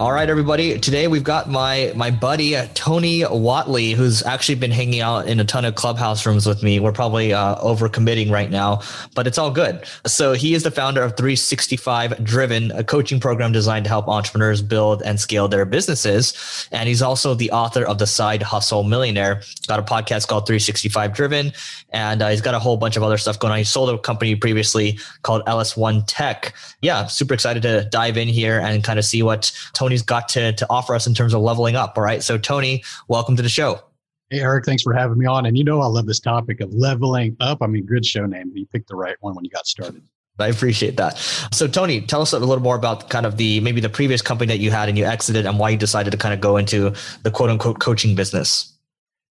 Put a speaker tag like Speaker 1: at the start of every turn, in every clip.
Speaker 1: All right, everybody. Today we've got my my buddy uh, Tony Whatley, who's actually been hanging out in a ton of clubhouse rooms with me. We're probably uh, over committing right now, but it's all good. So he is the founder of 365 Driven, a coaching program designed to help entrepreneurs build and scale their businesses. And he's also the author of the Side Hustle Millionaire. Got a podcast called 365 Driven, and uh, he's got a whole bunch of other stuff going on. He sold a company previously called LS1 Tech. Yeah, super excited to dive in here and kind of see what Tony Tony's got to, to offer us in terms of leveling up. All right. So, Tony, welcome to the show.
Speaker 2: Hey, Eric, thanks for having me on. And you know, I love this topic of leveling up. I mean, good show name. You picked the right one when you got started.
Speaker 1: I appreciate that. So, Tony, tell us a little more about kind of the maybe the previous company that you had and you exited and why you decided to kind of go into the quote unquote coaching business.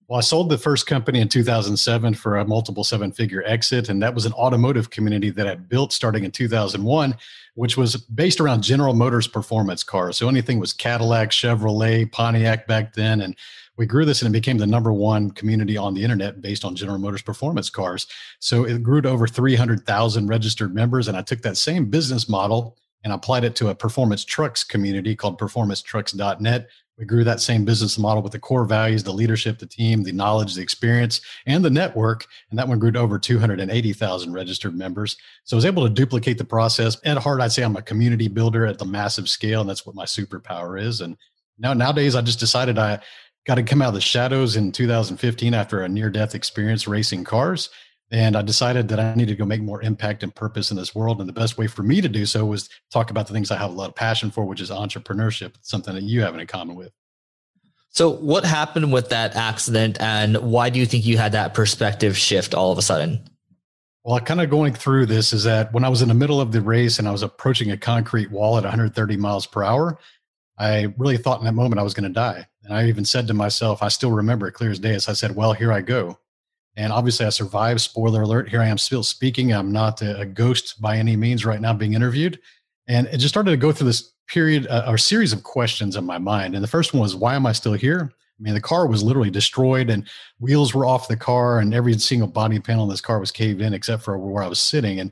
Speaker 2: Well, I sold the first company in 2007 for a multiple seven figure exit. And that was an automotive community that I built starting in 2001 which was based around General Motors performance cars. So anything was Cadillac, Chevrolet, Pontiac back then. And we grew this and it became the number one community on the internet based on General Motors performance cars. So it grew to over 300,000 registered members. And I took that same business model and applied it to a performance trucks community called performancetrucks.net, we grew that same business model with the core values, the leadership, the team, the knowledge, the experience, and the network. And that one grew to over 280,000 registered members. So I was able to duplicate the process. At heart, I'd say I'm a community builder at the massive scale, and that's what my superpower is. And now nowadays, I just decided I got to come out of the shadows in 2015 after a near death experience racing cars and I decided that I needed to go make more impact and purpose in this world. And the best way for me to do so was talk about the things I have a lot of passion for, which is entrepreneurship, something that you have in common with.
Speaker 1: So, what happened with that accident, and why do you think you had that perspective shift all of a sudden?
Speaker 2: Well, kind of going through this is that when I was in the middle of the race and I was approaching a concrete wall at 130 miles per hour, I really thought in that moment I was going to die. And I even said to myself, I still remember it clear as day, as I said, Well, here I go. And obviously, I survived. Spoiler alert: here I am still speaking. I'm not a, ghost by any means right now, being interviewed. And it just started to go through this period uh, or series of questions in my mind. And the first one was, why am I still here? I mean, the car was literally destroyed, and wheels were off the car, and every single body panel in this car was caved in except for where I was sitting. And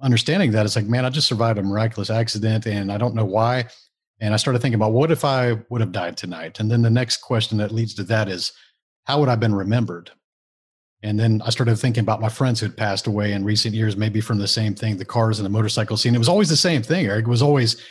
Speaker 2: understanding that, it's like, man, I just survived a miraculous accident, and I don't know why. And I started thinking about what if I would have died tonight? And then the next question that leads to that is, how would I have been remembered? And then I started thinking about my friends who had passed away in recent years, maybe from the same thing, the cars and the motorcycle scene. It was always the same thing, Eric. It was always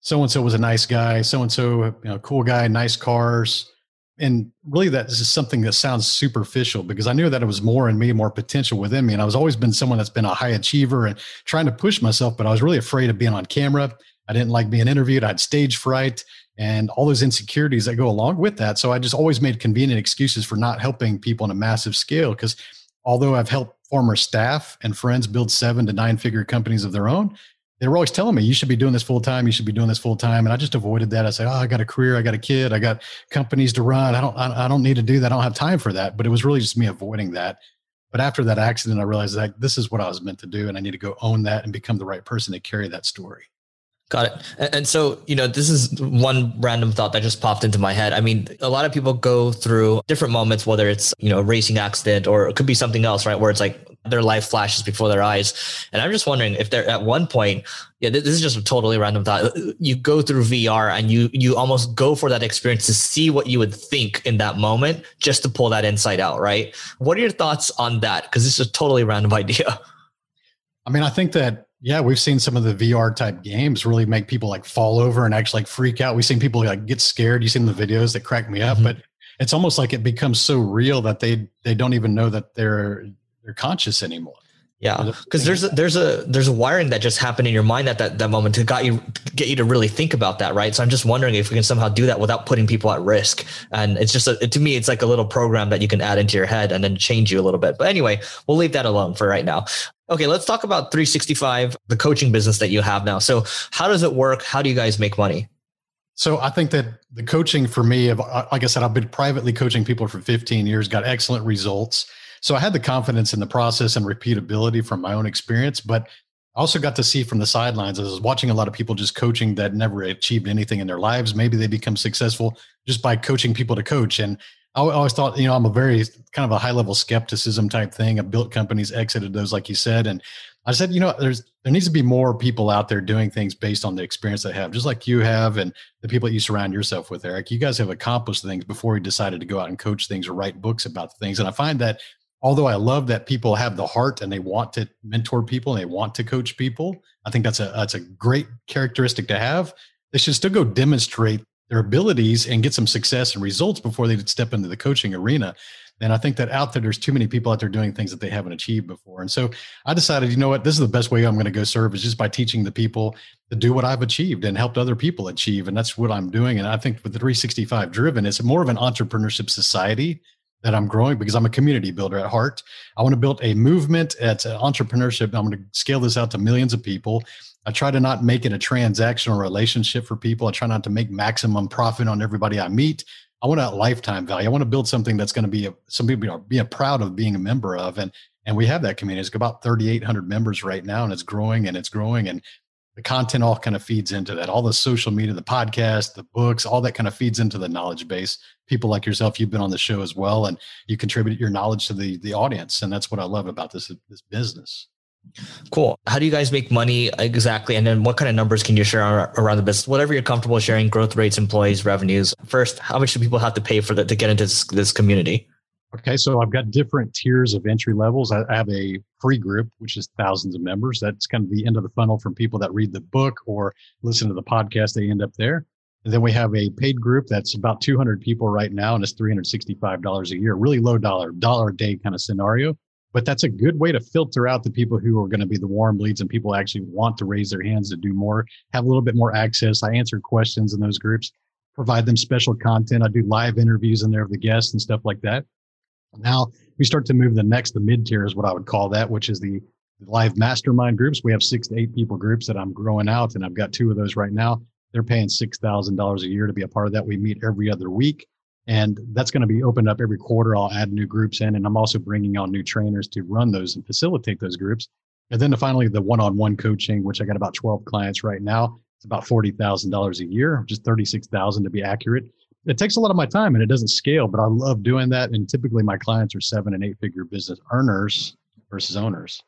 Speaker 2: so and so was a nice guy, so and so, you know, cool guy, nice cars. And really, that is something that sounds superficial because I knew that it was more in me, more potential within me. And I was always been someone that's been a high achiever and trying to push myself, but I was really afraid of being on camera. I didn't like being interviewed. I had stage fright and all those insecurities that go along with that. So I just always made convenient excuses for not helping people on a massive scale. Because although I've helped former staff and friends build seven to nine figure companies of their own, they were always telling me, you should be doing this full time. You should be doing this full time. And I just avoided that. I said, oh, I got a career. I got a kid. I got companies to run. I don't, I don't need to do that. I don't have time for that. But it was really just me avoiding that. But after that accident, I realized that this is what I was meant to do. And I need to go own that and become the right person to carry that story.
Speaker 1: Got it. And so, you know, this is one random thought that just popped into my head. I mean, a lot of people go through different moments, whether it's, you know, a racing accident or it could be something else, right? Where it's like their life flashes before their eyes. And I'm just wondering if they're at one point, yeah, this is just a totally random thought. You go through VR and you, you almost go for that experience to see what you would think in that moment just to pull that insight out, right? What are your thoughts on that? Because this is a totally random idea.
Speaker 2: I mean, I think that yeah, we've seen some of the VR type games really make people like fall over and actually like freak out. We've seen people like get scared. You've seen the videos that crack me up, mm-hmm. but it's almost like it becomes so real that they they don't even know that they're they're conscious anymore.
Speaker 1: Yeah, because there's a, there's a there's a wiring that just happened in your mind at that, that moment to got you get you to really think about that, right? So I'm just wondering if we can somehow do that without putting people at risk. And it's just a, to me, it's like a little program that you can add into your head and then change you a little bit. But anyway, we'll leave that alone for right now. Okay, let's talk about 365, the coaching business that you have now. So how does it work? How do you guys make money?
Speaker 2: So I think that the coaching for me, of uh, like I said, I've been privately coaching people for 15 years, got excellent results so I had the confidence in the process and repeatability from my own experience, but I also got to see from the sidelines. I was watching a lot of people just coaching that never achieved anything in their lives. Maybe they become successful just by coaching people to coach. And I always thought, you know, I'm a very kind of a high level skepticism type thing. I built companies, exited those, like you said, and I said, you know, there's there needs to be more people out there doing things based on the experience they have, just like you have, and the people that you surround yourself with, Eric. You guys have accomplished things before you decided to go out and coach things or write books about things. And I find that although I love that people have the heart and they want to mentor people and they want to coach people, I think that's a that's a great characteristic to have. They should still go demonstrate their abilities and get some success and results before they step into the coaching arena. And I think that out there, there's too many people out there doing things that they haven't achieved before. And so I decided, you know what, this is the best way I'm going to go serve is just by teaching the people to do what I've achieved and helped other people achieve. And that's what I'm doing. And I think with the 365 driven, it's more of an entrepreneurship society that I'm growing because I'm a community builder at heart. I want to build a movement at uh, entrepreneurship. I'm going to scale this out to millions of people. I try to not make it a transactional relationship for people. I try not to make maximum profit on everybody I meet. I want a lifetime value. I want to build something that's going to be a, some people are being proud of being a member of. And and we have that community. It's about 3,800 members right now, and it's growing and it's growing. And the content all kind of feeds into that. All the social media, the podcast, the books, all that kind of feeds into the knowledge base. People like yourself, you've been on the show as well, and you contribute your knowledge to the the audience. And that's what I love about this this business.
Speaker 1: Cool. How do you guys make money exactly? And then what kind of numbers can you share around the business? Whatever you're comfortable sharing, growth rates, employees, revenues. First, how much do people have to pay for that to get into this, this community?
Speaker 2: Okay, so I've got different tiers of entry levels. I have a free group, which is thousands of members. That's kind of the end of the funnel from people that read the book or listen to the podcast. They end up there. And then we have a paid group that's about 200 people right now, and it's $365 a year. Really low dollar, dollar a day kind of scenario but that's a good way to filter out the people who are going to be the warm leads and people actually want to raise their hands to do more have a little bit more access. I answer questions in those groups provide them special content. I do live interviews in there of the guests and stuff like that. Now we start to move the next the mid tier is what i would call that which is the live mastermind groups. We have six to eight people groups that i'm growing out and i've got two of those right now. They're paying $6000 a year to be a part of that. We meet every other week and that's going to be opened up every quarter. I'll add new groups in, and I'm also bringing on new trainers to run those and facilitate those groups. And then finally, the one-on-one coaching, which I got about 12 clients right now. It's about forty thousand dollars a year, just thirty-six thousand to be accurate. It takes a lot of my time, and it doesn't scale, but I love doing that. And typically, my clients are seven and eight-figure business earners versus owners.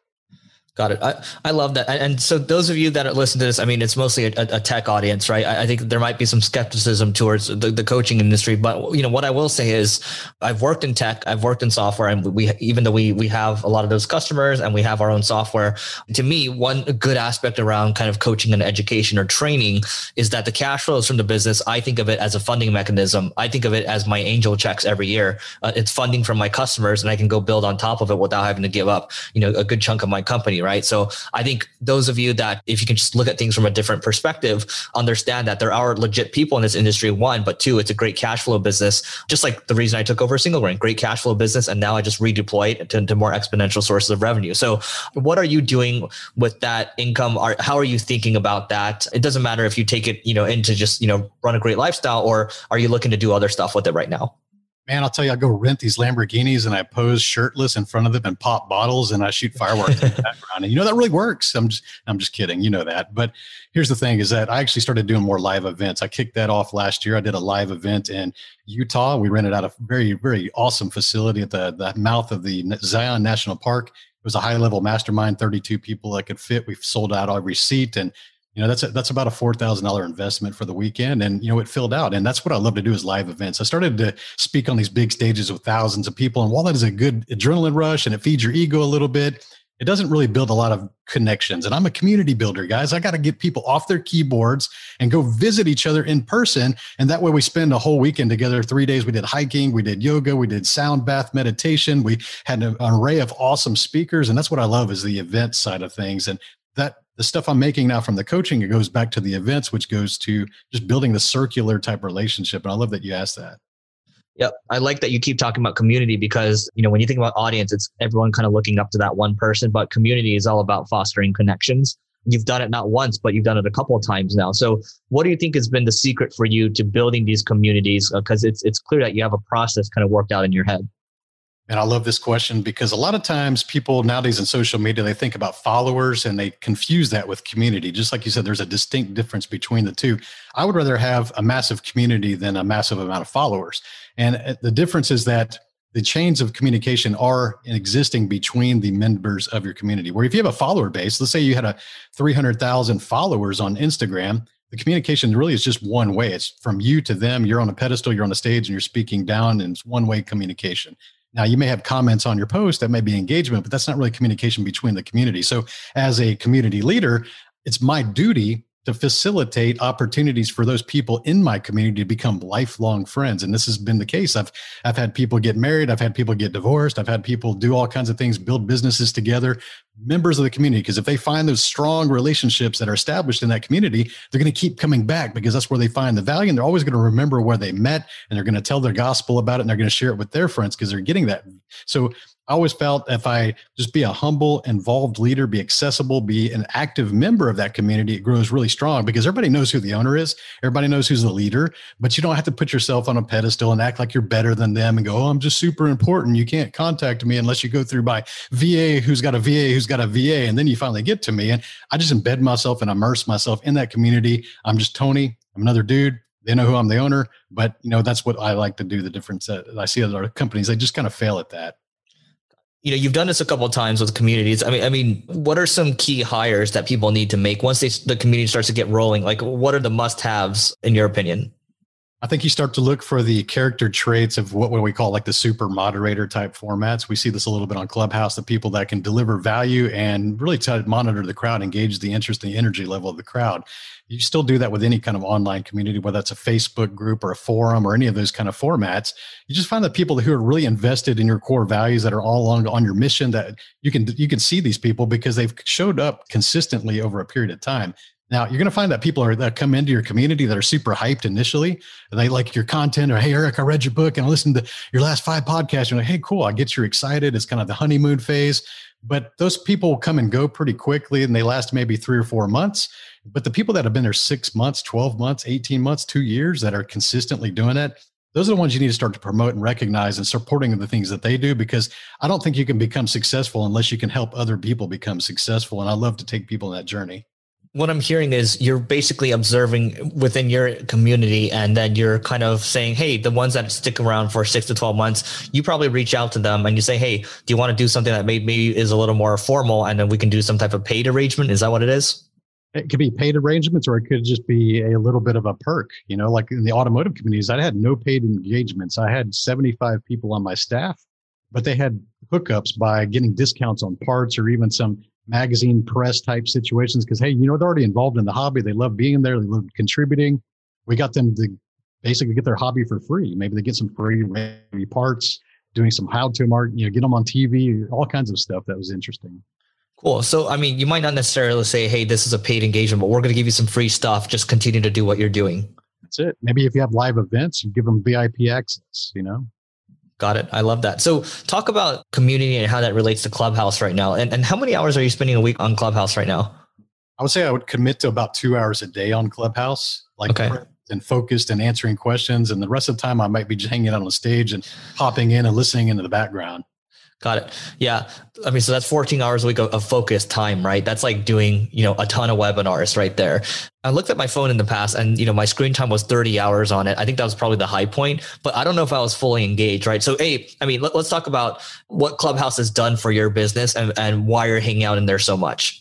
Speaker 1: Got it. I, I love that. And so those of you that listen to this, I mean, it's mostly a, a tech audience, right? I, I, think there might be some skepticism towards the, the coaching industry, but you know, what I will say is I've worked in tech, I've worked in software and we, even though we, we have a lot of those customers and we have our own software, to me, one good aspect around kind of coaching and education or training is that the cash flows from the business, I think of it as a funding mechanism. I think of it as my angel checks every year. Uh, it's funding from my customers and I can go build on top of it without having to give up, you know, a good chunk of my company right? So I think those of you that, if you can just look at things from a different perspective, understand that there are legit people in this industry. One, but two, it's a great cash flow business. Just like the reason I took over Single Grain, great cash flow business, and now I just redeploy it to, to more exponential sources of revenue. So, what are you doing with that income? Are, how are you thinking about that? It doesn't matter if you take it, you know, into just you know run a great lifestyle, or are you looking to do other stuff with it right now?
Speaker 2: Man, I'll tell you, I go rent these Lamborghinis and I pose shirtless in front of them and pop bottles and I shoot fireworks in the background. And you know that really works. I'm just I'm just kidding. You know that. But here's the thing: is that I actually started doing more live events. I kicked that off last year. I did a live event in Utah. We rented out a very very awesome facility at the the mouth of the Zion National Park. It was a high level mastermind, 32 people that could fit. We've sold out every seat and you know that's a, that's about a four thousand dollar investment for the weekend, and you know it filled out, and that's what I love to do is live events. I started to speak on these big stages with thousands of people, and while that is a good adrenaline rush and it feeds your ego a little bit, it doesn't really build a lot of connections. And I'm a community builder, guys. I got to get people off their keyboards and go visit each other in person, and that way we spend a whole weekend together. Three days we did hiking, we did yoga, we did sound bath meditation, we had an array of awesome speakers, and that's what I love is the event side of things, and that the stuff I'm making now from the coaching, it goes back to the events, which goes to just building the circular type relationship. And I love that you asked that.
Speaker 1: Yep. I like that you keep talking about community because, you know, when you think about audience, it's everyone kind of looking up to that one person, but community is all about fostering connections. You've done it not once, but you've done it a couple of times now. So what do you think has been the secret for you to building these communities? Because uh, it's, it's clear that you have a process kind of worked out in your head.
Speaker 2: And I love this question because a lot of times people nowadays in social media, they think about followers and they confuse that with community. Just like you said, there's a distinct difference between the two. I would rather have a massive community than a massive amount of followers. And uh, the difference is that the chains of communication are existing between the members of your community. Where if you have a follower base, let's say you had a 300,000 followers on Instagram, the communication really is just one way. It's from you to them. You're on a pedestal, you're on a stage, and you're speaking down, and it's one way communication. Now, you may have comments on your post that may be engagement, but that's not really communication between the community. So, as a community leader, it's my duty to facilitate opportunities for those people in my community to become lifelong friends. And this has been the case. I've i've had people get married. I've had people get divorced. I've had people do all kinds of things build businesses together members of the community. Because if they find those strong relationships that are established in that community they're going to keep coming back because that's where they find the value. And they're always going to remember where they met and they're going to tell their gospel about it and they're going to share it with their friends because they're getting that. So I always felt if I just be a humble, involved leader, be accessible, be an active member of that community, it grows really strong because everybody knows who the owner is. Everybody knows who's the leader, but you don't have to put yourself on a pedestal and act like you're better than them and go, oh, I'm just super important. You can't contact me unless you go through my VA who's got a VA who's got a VA. And then you finally get to me. And I just embed myself and immerse myself in that community. I'm just Tony. I'm another dude they know who I'm the owner, but you know that's what I like to do. The difference that I see other companies, they just kind of fail at that
Speaker 1: you know you've done this a couple of times with communities i mean i mean what are some key hires that people need to make once they, the community starts to get rolling like what are the must haves in your opinion
Speaker 2: I think you start to look for the character traits of what, we call like the super moderator type formats. We see this a little bit on Clubhouse, the people that can deliver value and really try to monitor the crowd, engage the interest the energy level of the crowd. You still do that with any kind of online community, whether that's a Facebook group or a forum or any of those kind of formats. You just find that people who are really invested in your core values that are all along on your mission that you can you can see these people because they've showed up consistently over a period of time. Now you're going to find that people are that come into your community that are super hyped initially. And they like your content or, Hey, Eric, I read your book and I listened to your last five podcasts. You're like, Hey, cool. I get you excited. It's kind of the honeymoon phase, but those people come and go pretty quickly and they last maybe three or four months. But the people that have been there six months, 12 months, 18 months, two years that are consistently doing it, those are the ones you need to start to promote and recognize and supporting the things that they do because I don't think you can become successful unless you can help other people become successful. And I love to take people on that journey
Speaker 1: what I'm hearing is you're basically observing within your community and then you're kind of saying, Hey, the ones that stick around for six to 12 months, you probably reach out to them and you say, Hey, do you want to do something that maybe is a little more formal? And then we can do some type of paid arrangement. Is that what it is?
Speaker 2: It could be paid arrangements or it could just be a little bit of a perk. You know, like in the automotive communities, I had no paid engagements. I had 75 people on my staff, but they had hookups by getting discounts on parts or even some magazine press type situations because hey you know they're already involved in the hobby. They love being there. They love contributing. We got them to basically get their hobby for free. Maybe they get some free maybe parts doing some how to mark you know get them on tv all kinds of stuff that was interesting.
Speaker 1: Cool. So i mean you might not necessarily say hey this is a paid engagement but we're going to give you some free stuff. Just continue to do what you're doing.
Speaker 2: That's it. Maybe if you have live events you give them vip access you know
Speaker 1: Got it. I love that. So talk about community and how that relates to Clubhouse right now. And, and how many hours are you spending a week on Clubhouse right now?
Speaker 2: I would say I would commit to about two hours a day on Clubhouse, like okay. and focused and answering questions. And the rest of the time I might be just hanging out on the stage and popping in and listening into the background.
Speaker 1: Got it. Yeah. I mean, so that's 14 hours a week of, focused time, right? That's like doing, you know, a ton of webinars right there. I looked at my phone in the past and, you know, my screen time was 30 hours on it. I think that was probably the high point, but I don't know if I was fully engaged, right? So, hey, I mean, let, us talk about what Clubhouse has done for your business and, and why you're hanging out in there so much.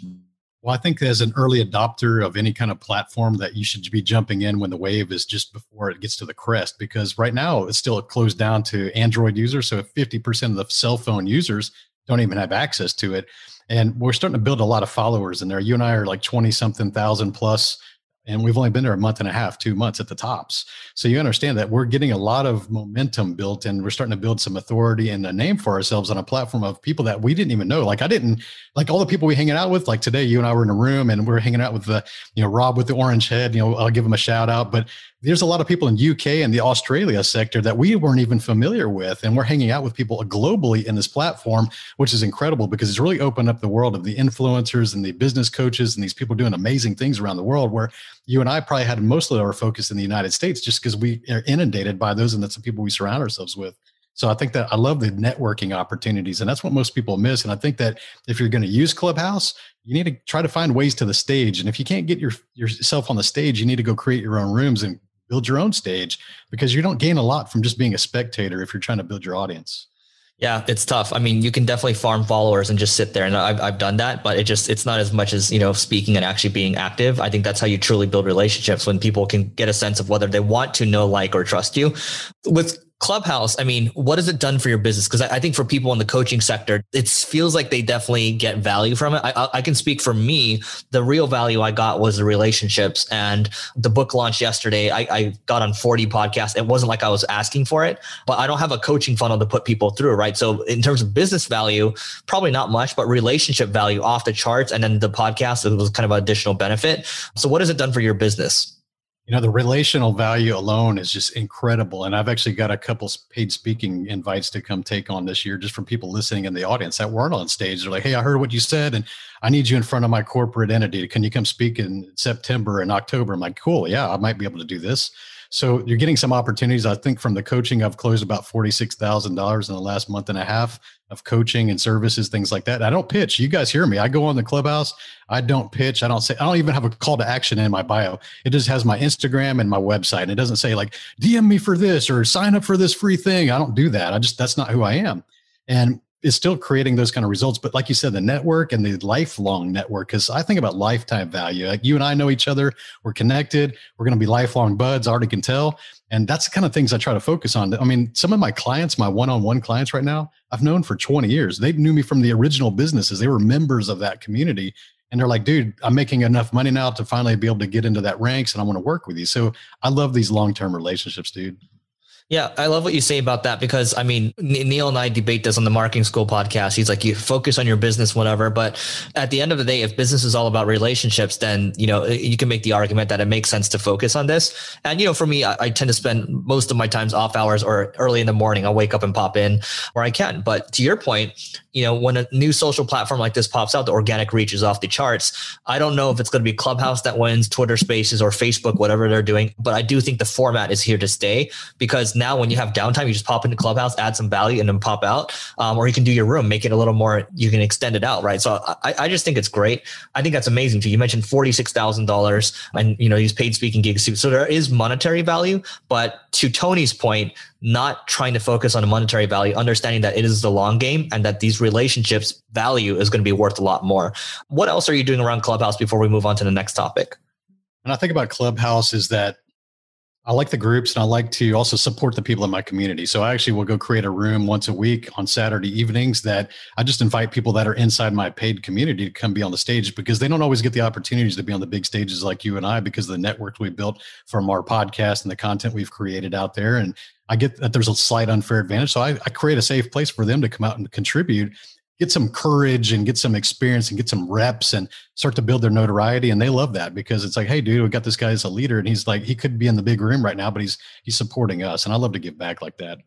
Speaker 2: Well, I think as an early adopter of any kind of platform that you should be jumping in when the wave is just before it gets to the crest, because right now it's still closed down to Android users. So 50% of the cell phone users don't even have access to it. And we're starting to build a lot of followers in there. You and I are like 20 something thousand plus and we've only been there a month and a half, two months at the tops. So you understand that we're getting a lot of momentum built and we're starting to build some authority and a name for ourselves on a platform of people that we didn't even know. Like I didn't like all the people we hanging out with, like today, you and I were in a room and we are hanging out with the, you know, Rob with the orange head, you know, I'll give him a shout out, but there's a lot of people in UK and the Australia sector that we weren't even familiar with. And we're hanging out with people globally in this platform, which is incredible because it's really opened up the world of the influencers and the business coaches and these people doing amazing things around the world where you and I probably had mostly our focus in the United States just because we are inundated by those and that's the people we surround ourselves with. So I think that I love the networking opportunities, and that's what most people miss. And I think that if you're going to use Clubhouse, you need to try to find ways to the stage. And if you can't get your yourself on the stage, you need to go create your own rooms and build your own stage because you don't gain a lot from just being a spectator if you're trying to build your audience.
Speaker 1: Yeah, it's tough. I mean, you can definitely farm followers and just sit there, and I've I've done that, but it just it's not as much as you know speaking and actually being active. I think that's how you truly build relationships when people can get a sense of whether they want to know, like, or trust you. With Clubhouse, I mean, what has it done for your business? Because I, I, think for people in the coaching sector, it feels like they definitely get value from it. I, I, can speak for me. The real value I got was the relationships and the book launch yesterday. I, I got on 40 podcasts. It wasn't like I was asking for it, but I don't have a coaching funnel to put people through, right? So in terms of business value, probably not much, but relationship value off the charts. And then the podcast, was kind of an additional benefit. So what has it done for your business?
Speaker 2: You know the relational value alone is just incredible and i've actually got a couple paid speaking invites to come take on this year just from people listening in the audience that weren't on stage. They're like hey i heard what you said and i need you in front of my corporate entity. Can you come speak in september and october? I'm like cool yeah i might be able to do this. So you're getting some opportunities. I think from the coaching, I've closed about forty-six thousand dollars in the last month and a half of coaching and services, things like that. I don't pitch. You guys hear me? I go on the clubhouse. I don't pitch. I don't say. I don't even have a call to action in my bio. It just has my Instagram and my website. And it doesn't say like DM me for this or sign up for this free thing. I don't do that. I just that's not who I am. And is still creating those kind of results. But like you said, the network and the lifelong network, because I think about lifetime value. Like you and I know each other, we're connected, we're going to be lifelong buds, I already can tell. And that's the kind of things I try to focus on. I mean, some of my clients, my one on one clients right now, I've known for 20 years. They knew me from the original businesses, they were members of that community. And they're like, dude, I'm making enough money now to finally be able to get into that ranks and I want to work with you. So I love these long term relationships, dude.
Speaker 1: Yeah, I love what you say about that because I mean, Neil and I debate this on the Marketing School podcast. He's like, you focus on your business, whatever. But at the end of the day, if business is all about relationships, then, you know, you can make the argument that it makes sense to focus on this. And, you know, for me, I, I tend to spend most of my times off hours or early in the morning. I'll wake up and pop in where I can. But to your point, you know, when a new social platform like this pops out, the organic reach is off the charts. I don't know if it's going to be Clubhouse that wins, Twitter Spaces, or Facebook, whatever they're doing. But I do think the format is here to stay because now when you have downtime, you just pop into Clubhouse, add some value, and then pop out. Um, or you can do your room, make it a little more. You can extend it out, right? So I, I just think it's great. I think that's amazing too. You mentioned forty six thousand dollars, and you know these paid speaking gigs too. So there is monetary value, but to Tony's point, not trying to focus on a monetary value, understanding that it is the long game and that these relationships value is going to be worth a lot more. What else are you doing around Clubhouse before we move on to the next topic?
Speaker 2: And I think about Clubhouse is that I like the groups and I like to also support the people in my community. So I actually will go create a room once a week on Saturday evenings that I just invite people that are inside my paid community to come be on the stage because they don't always get the opportunities to be on the big stages like you and I because of the network we built from our podcast and the content we've created out there. And I get that there's a slight unfair advantage. So I, I create a safe place for them to come out and contribute get some courage and get some experience and get some reps and start to build their notoriety. And they love that because it's like hey dude we got this guy as a leader. And he's like he could be in the big room right now but he's he's supporting us. And i love to give back like that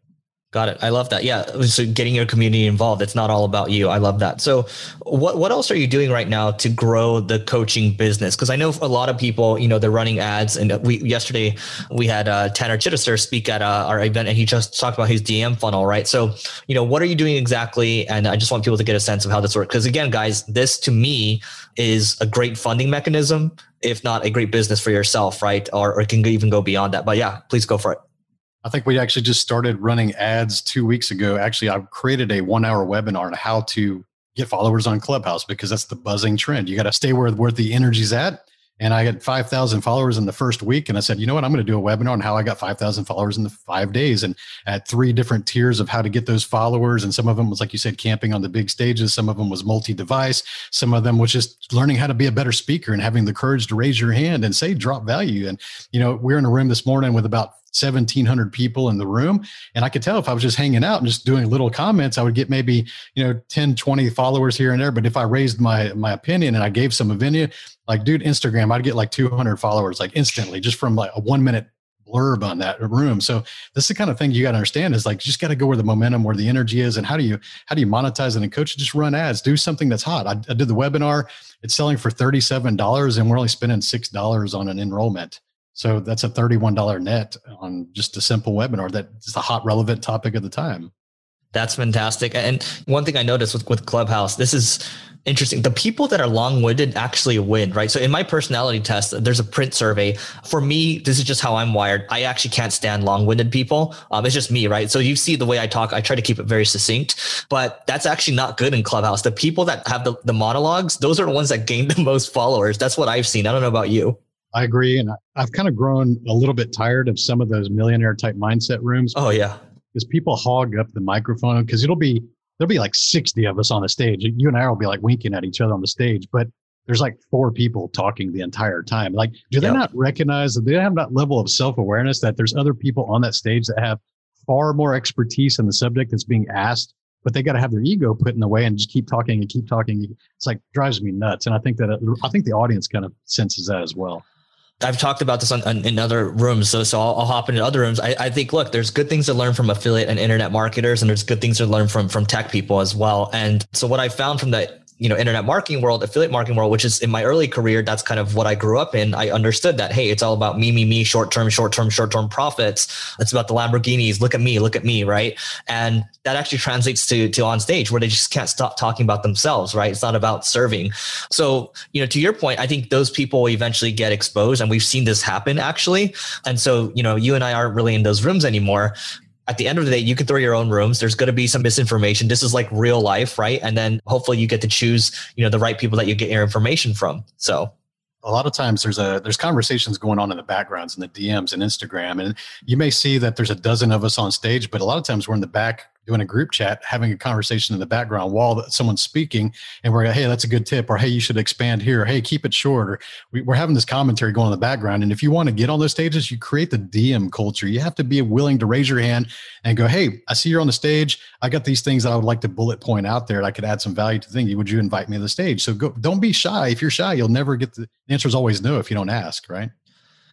Speaker 1: Got it. I love that. Yeah. So getting your community involved. It's not all about you. I love that. So what, what else are you doing right now to grow the coaching business? Cause I know a lot of people, you know, they're running ads and we, yesterday we had uh, Tanner Chidester speak at uh, our event and he just talked about his DM funnel, right? So, you know, what are you doing exactly? And I just want people to get a sense of how this works. Cause again, guys, this to me is a great funding mechanism, if not a great business for yourself, right? Or, or it can even go beyond that, but yeah, please go for it.
Speaker 2: I think we actually just started running ads two weeks ago. Actually, I created a one hour webinar on how to get followers on Clubhouse because that's the buzzing trend. You got to stay where, where the energy's at. And I had 5,000 followers in the first week. And I said, you know what? I'm going to do a webinar on how I got 5,000 followers in the five days and at three different tiers of how to get those followers. And some of them was, like you said, camping on the big stages. Some of them was multi device. Some of them was just learning how to be a better speaker and having the courage to raise your hand and say drop value. And, you know, we're in a room this morning with about 1700 people in the room. And i could tell if i was just hanging out and just doing little comments i would get maybe you know 10 20 followers here and there. But if i raised my my opinion and i gave some opinion like dude instagram i'd get like 200 followers like instantly just from like a one minute blurb on that room. So this is the kind of thing you got to understand is like you just got to go where the momentum where the energy is and how do you how do you monetize it and coach just run ads do something that's hot. I, I did the webinar. It's selling for $37 and we're only spending $6 on an enrollment so that's a $31 net on just a simple webinar that is the hot relevant topic of the time.
Speaker 1: That's fantastic. And one thing I noticed with, with Clubhouse, this is interesting. The people that are long winded actually win, right? So in my personality test, there's a print survey. For me, this is just how I'm wired. I actually can't stand long winded people. Um, it's just me, right? So you see the way I talk, I try to keep it very succinct, but that's actually not good in Clubhouse. The people that have the, the monologues, those are the ones that gain the most followers. That's what I've seen. I don't know about you.
Speaker 2: I agree. And I've kind of grown a little bit tired of some of those millionaire type mindset rooms.
Speaker 1: Oh, yeah.
Speaker 2: Because people hog up the microphone because it'll be there'll be like 60 of us on the stage. You and I will be like winking at each other on the stage, but there's like four people talking the entire time. Like, do they yep. not recognize that they have that level of self awareness that there's other people on that stage that have far more expertise in the subject that's being asked, but they got to have their ego put in the way and just keep talking and keep talking. It's like drives me nuts. And I think that, uh, I think the audience kind of senses that as well.
Speaker 1: I've talked about this on, on, in other rooms, so so I'll, I'll hop into other rooms. I, I, think look, there's good things to learn from affiliate and internet marketers, and there's good things to learn from from tech people as well. And so what I found from the you know internet marketing world affiliate marketing world which is in my early career that's kind of what i grew up in. I understood that hey it's all about me me me short term short term short term profits. It's about the lamborghinis. Look at me look at me right? And that actually translates to to on stage where they just can't stop talking about themselves right? It's not about serving. So you know to your point i think those people eventually get exposed and we've seen this happen actually. And so you know you and i aren't really in those rooms anymore at the end of the day, you can throw your own rooms. There's going to be some misinformation. This is like real life, right? And then hopefully you get to choose, you know, the right people that you get your information from. So
Speaker 2: a lot of times there's a there's conversations going on in the backgrounds and the DMs and Instagram, and you may see that there's a dozen of us on stage, but a lot of times we're in the back doing a group chat, having a conversation in the background while someone's speaking, and we're like, hey, that's a good tip, or hey, you should expand here, or, hey, keep it short, or we, are having this commentary going in the background. And if you want to get on those stages, you create the DM culture. You have to be willing to raise your hand and go, hey, I see you're on the stage. I got these things that I would like to bullet point out there. I could add some value to the thing. Would you invite me to the stage? So go, don't be shy. If you're shy, you'll never get the, the answer is always no if you don't ask, right?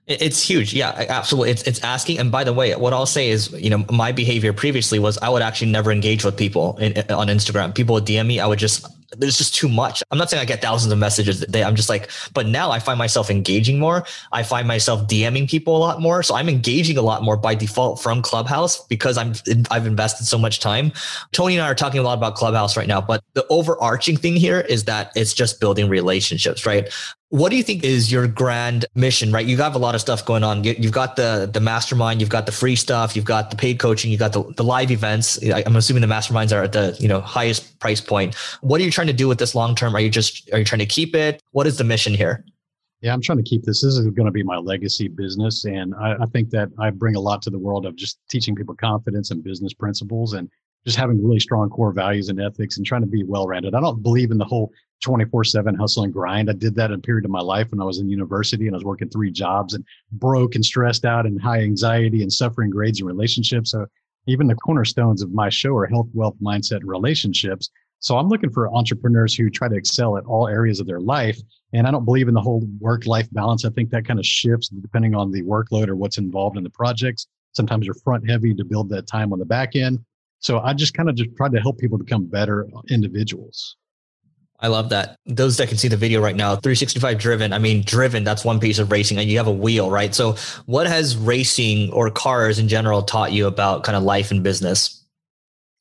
Speaker 1: It's huge. Yeah, absolutely. It's, it's asking. And by the way, what I'll say is, you know, my behavior previously was I would actually never engage with people in, on Instagram. People would DM me. I would just, there's just too much. I'm not saying I get thousands of messages a day. I'm just like, but now I find myself engaging more. I find myself DMing people a lot more. So I'm engaging a lot more by default from Clubhouse because I'm, I've invested so much time. Tony and I are talking a lot about Clubhouse right now, but the overarching thing here is that it's just building relationships, right? What do you think is your grand mission, right? You have a lot of stuff going on. You've got the the mastermind, you've got the free stuff, you've got the paid coaching, you've got the, the live events. I'm assuming the masterminds are at the you know highest price point. What are you trying to do with this long term? Are you just are you trying to keep it? What is the mission here?
Speaker 2: Yeah, I'm trying to keep this. This is going to be my legacy business. And I, I, think that I bring a lot to the world of just teaching people confidence and business principles and just having really strong core values and ethics and trying to be well rounded. I don't believe in the whole 24 7 hustle and grind. I did that in a period of my life when I was in university and I was working three jobs and broke and stressed out and high anxiety and suffering grades and relationships. So even the cornerstones of my show are health, wealth, mindset, and relationships. So I'm looking for entrepreneurs who try to excel at all areas of their life. And I don't believe in the whole work life balance. I think that kind of shifts depending on the workload or what's involved in the projects. Sometimes you're front heavy to build that time on the back end. So I just kind of just tried to help people become better individuals.
Speaker 1: I love that. Those that can see the video right now, 365 driven. I mean, driven, that's one piece of racing and you have a wheel, right? So what has racing or cars in general taught you about kind of life and business?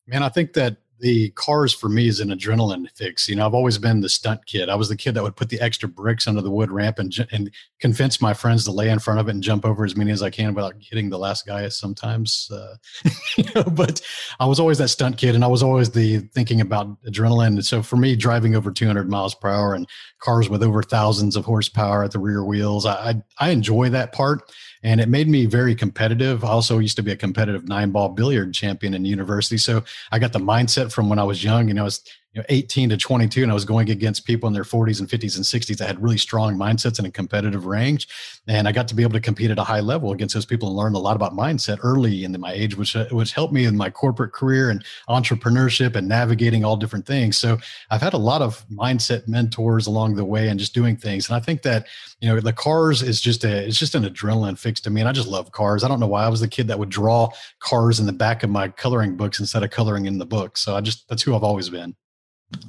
Speaker 2: Man, I think that the cars for me is an adrenaline fix. You know, I've always been the stunt kid. I was the kid that would put the extra bricks under the wood ramp and and convince my friends to lay in front of it and jump over as many as I can without hitting the last guy. Sometimes, uh, you know, but I was always that stunt kid, and I was always the thinking about adrenaline. So for me, driving over 200 miles per hour and cars with over thousands of horsepower at the rear wheels, I I, I enjoy that part and it made me very competitive. I also used to be a competitive nine ball billiard champion in university. So I got the mindset from when I was young. You know, I was you know 18 to 22 and i was going against people in their 40s and 50s and 60s that had really strong mindsets and a competitive range and i got to be able to compete at a high level against those people and learn a lot about mindset early in my age which uh, which helped me in my corporate career and entrepreneurship and navigating all different things. So i've had a lot of mindset mentors along the way and just doing things and i think that you know the cars is just a it's just an adrenaline fix to me and i just love cars. I don't know why i was the kid that would draw cars in the back of my coloring books instead of coloring in the book so i just that's who i've always been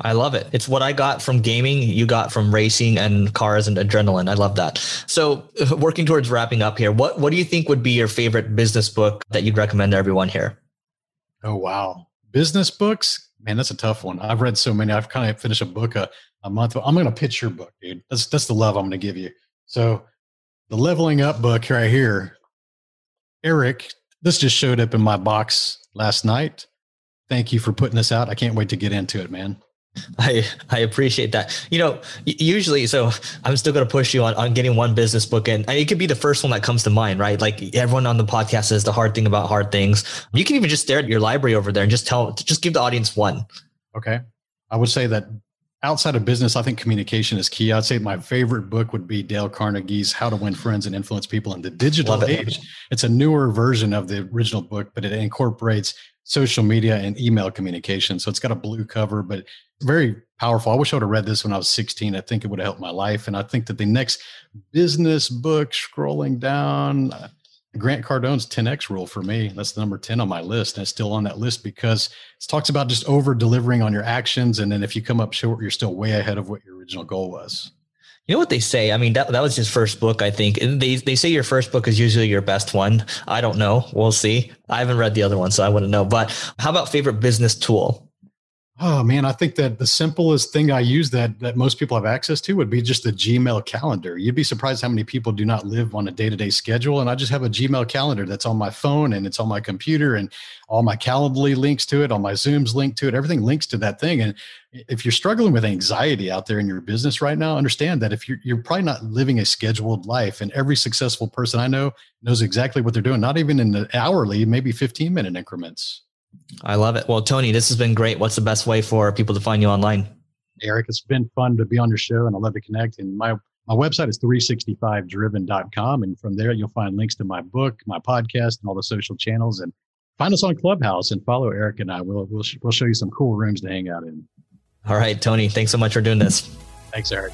Speaker 1: I love it. It's what I got from gaming, you got from racing and cars and adrenaline. I love that. So, uh, working towards wrapping up here, what what do you think would be your favorite business book that you'd recommend to everyone here?
Speaker 2: Oh wow. Business books, man, that's a tough one. I've read so many. I've kind of finished a book a, a month. I'm going to pitch your book, dude. That's that's the love I'm going to give you. So, the leveling up book right here, Eric. This just showed up in my box last night. Thank you for putting this out. I can't wait to get into it, man.
Speaker 1: I I appreciate that. You know, usually, so I'm still going to push you on on getting one business book, and it could be the first one that comes to mind, right? Like everyone on the podcast says the hard thing about hard things. You can even just stare at your library over there and just tell, just give the audience one.
Speaker 2: Okay, I would say that outside of business, I think communication is key. I'd say my favorite book would be Dale Carnegie's How to Win Friends and Influence People in the Digital Age. It's a newer version of the original book, but it incorporates social media and email communication. So it's got a blue cover, but very powerful. I wish I would have read this when I was 16. I think it would have helped my life. And I think that the next business book scrolling down, uh, Grant Cardone's 10X rule for me. That's the number 10 on my list. And it's still on that list because it talks about just over delivering on your actions. And then if you come up short, you're still way ahead of what your original goal was.
Speaker 1: You know what they say? I mean, that, that was his first book, I think. And they, they say your first book is usually your best one. I don't know. We'll see. I haven't read the other one, so I wouldn't know. But how about favorite business tool?
Speaker 2: Oh man, I think that the simplest thing I use that that most people have access to would be just the Gmail calendar. You'd be surprised how many people do not live on a day-to-day schedule. And I just have a Gmail calendar that's on my phone and it's on my computer and all my Calendly links to it, all my Zooms link to it, everything links to that thing. And if you're struggling with anxiety out there in your business right now, understand that if you're you're probably not living a scheduled life. And every successful person I know knows exactly what they're doing, not even in the hourly, maybe 15 minute increments.
Speaker 1: I love it. Well, Tony, this has been great. What's the best way for people to find you online?
Speaker 2: Eric, it's been fun to be on your show and I love to connect. And my, my website is 365driven.com. And from there, you'll find links to my book, my podcast, and all the social channels. And find us on Clubhouse and follow Eric and I. We'll, we'll, we'll show you some cool rooms to hang out in.
Speaker 1: All right, Tony, thanks so much for doing this.
Speaker 2: Thanks, Eric.